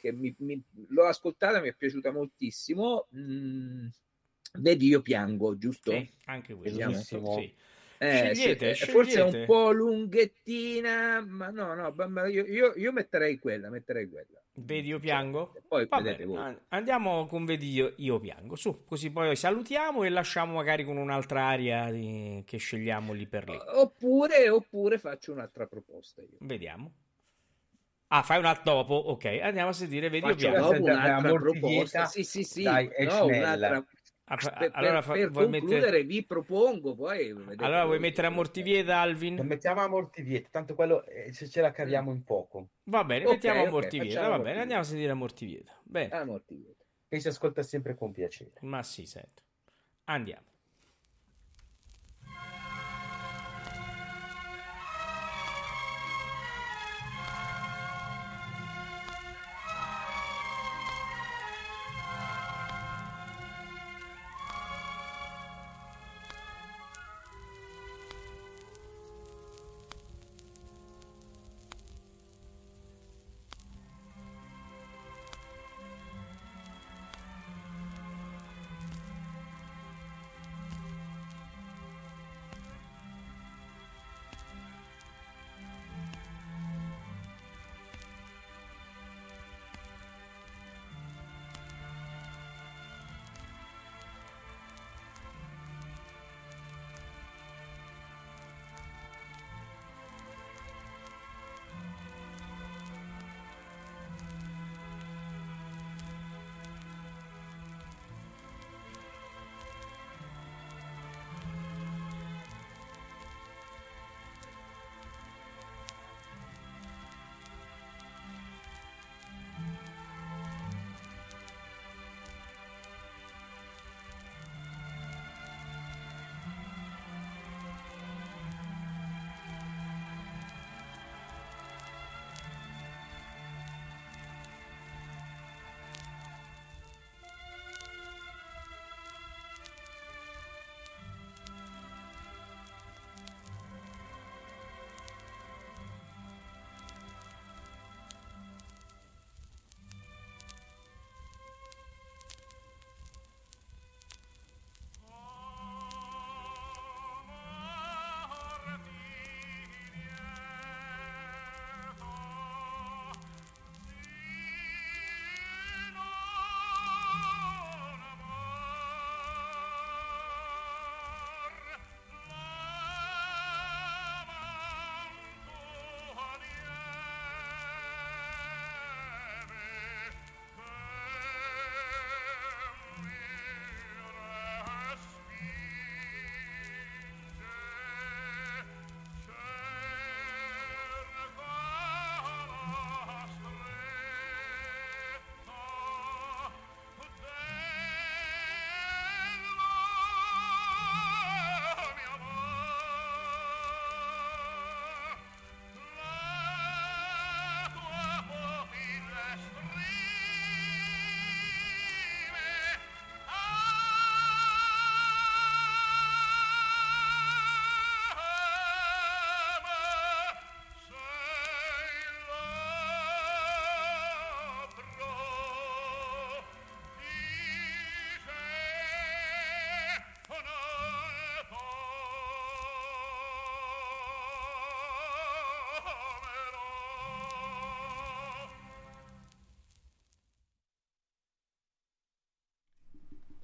che mi, mi, l'ho ascoltata, mi è piaciuta moltissimo. Mm, vedi, io piango, giusto? Sì, anche questo. Sì. Eh, scegliete, sì, forse è un po' lunghettina, ma no, no, io, io, io metterei quella, metterei quella. Vedi io piango? Poi Va vedete voi. Andiamo con Vedi io, io, piango, su, così poi salutiamo e lasciamo magari con un'altra aria di... che scegliamo lì per lì. Oppure, oppure faccio un'altra proposta io. Vediamo. Ah, fai un altro dopo? Ok, andiamo a sentire Vedi. Dopo un'altra proposta. Sì, sì, sì. Dai, no, un'altra Ah, per, allora, per, per concludere mettere... vi propongo poi allora vuoi mettere a Mortivieta Alvin? Mettiamo a Mortivieta tanto quello eh, se ce la caviamo in poco va bene okay, mettiamo okay, a Mortivieta va bene andiamo a sentire a Mortivieta bene a Mortivieta che si ascolta sempre con piacere ma sì sento andiamo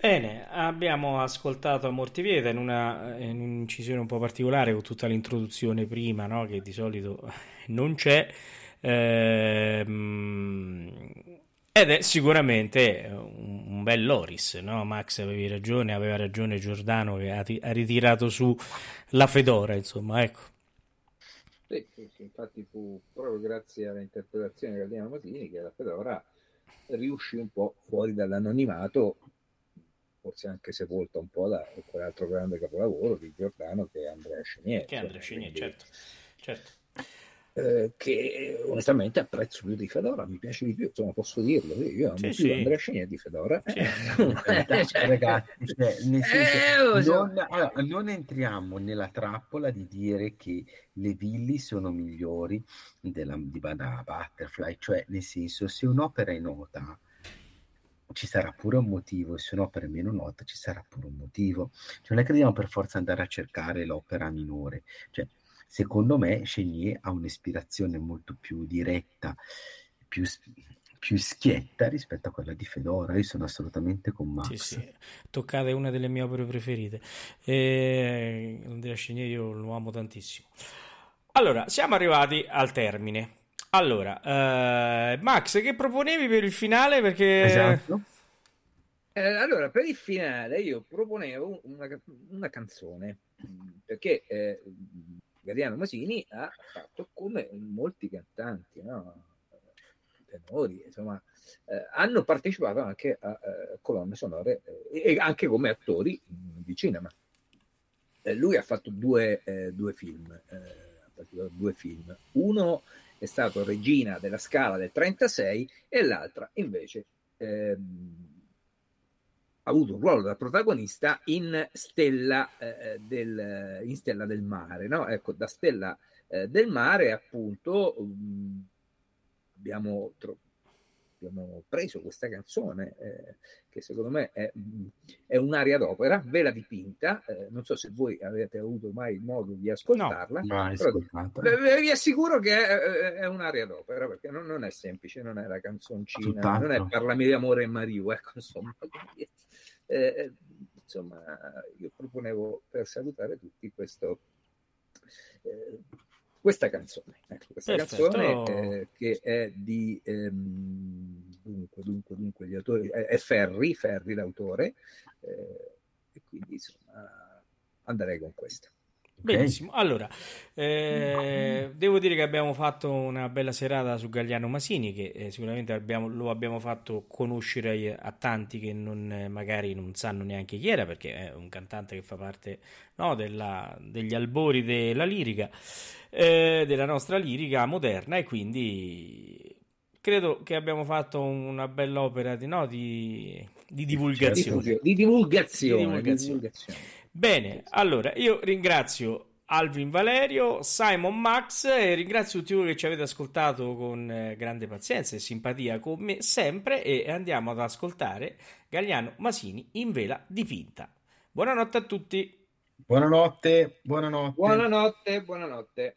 Bene, abbiamo ascoltato a Mortivieta in, una, in un'incisione un po' particolare con tutta l'introduzione prima, no? che di solito non c'è. Ehm, ed è sicuramente un, un bel Loris, no? Max avevi ragione, aveva ragione Giordano che ha, ha ritirato su la Fedora, insomma, ecco. Sì, sì, infatti fu proprio grazie all'interpretazione di Galdino Masini che la Fedora riuscì un po' fuori dall'anonimato forse anche sepolta un po' da quell'altro grande capolavoro di Giordano che è Andrea Chenier. Che è Andrea Chenier, certo. certo. Eh, che onestamente apprezzo più di Fedora, mi piace di più, insomma posso dirlo, io amo sì, più sì. Andrea Chenier di Fedora. Sì. Eh, cioè, ragazzi, cioè, senso, eh, non, allora, non, entriamo nella trappola di dire che le villi sono migliori della, di Bada Butterfly, cioè nel senso se un'opera è nota ci sarà pure un motivo, e se un'opera è meno nota ci sarà pure un motivo. Cioè, non è che dobbiamo per forza andare a cercare l'opera minore. Cioè, secondo me Chenier ha un'ispirazione molto più diretta, più, più schietta rispetto a quella di Fedora. Io sono assolutamente con Max. Sì, sì. Toccate una delle mie opere preferite. E... Andrea Chenier io lo amo tantissimo. Allora, siamo arrivati al termine. Allora, eh, Max, che proponevi per il finale? Perché... Esatto. Eh, allora, per il finale io proponevo una, una canzone, perché eh, Gariano Masini ha fatto come molti cantanti, no? tenori, insomma, eh, hanno partecipato anche a eh, colonne sonore eh, e anche come attori di cinema. Eh, lui ha fatto due, eh, due film, eh, due film. Uno è stato regina della Scala del 36 e l'altra invece ehm, ha avuto un ruolo da protagonista in Stella, eh, del, in Stella del Mare. No? Ecco, da Stella eh, del Mare appunto mh, mm, abbiamo trovato abbiamo preso questa canzone eh, che secondo me è, è, un'aria d'opera, ve la dipinta, eh, non so se voi avete avuto mai il modo di ascoltarla, no, però vi assicuro che è, è, un'aria d'opera perché non, non, è semplice, non è la canzoncina, Tutt'altro. non è Parlami di amore e Mario, ecco insomma. Eh, eh, insomma, io proponevo per salutare tutti questo eh, questa canzone, ecco, questa Perfetto. canzone eh, che è di ehm, dunque, dunque, dunque, gli autori, è, è Ferri, Ferri l'autore, eh, e quindi insomma andrei con questo. Benissimo, allora eh, devo dire che abbiamo fatto una bella serata su Gagliano Masini che eh, sicuramente abbiamo, lo abbiamo fatto conoscere a, a tanti che non, eh, magari non sanno neanche chi era perché è un cantante che fa parte no, della, degli albori della lirica, eh, della nostra lirica moderna e quindi credo che abbiamo fatto una bella opera di, no, di, di divulgazione. Di divulgazione. Di divulgazione. Bene, allora io ringrazio Alvin Valerio, Simon Max e ringrazio tutti voi che ci avete ascoltato con eh, grande pazienza e simpatia con me sempre e andiamo ad ascoltare Gagliano Masini in vela dipinta. Buonanotte a tutti. Buonanotte, buonanotte. Buonanotte, buonanotte.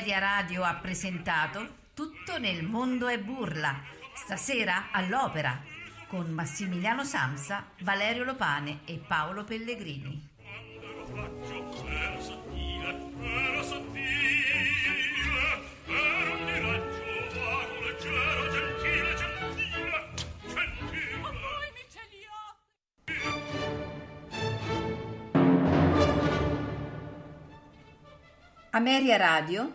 Ameria Radio ha presentato Tutto nel mondo è burla, stasera all'opera, con Massimiliano Samsa, Valerio Lopane e Paolo Pellegrini. Ameria Radio,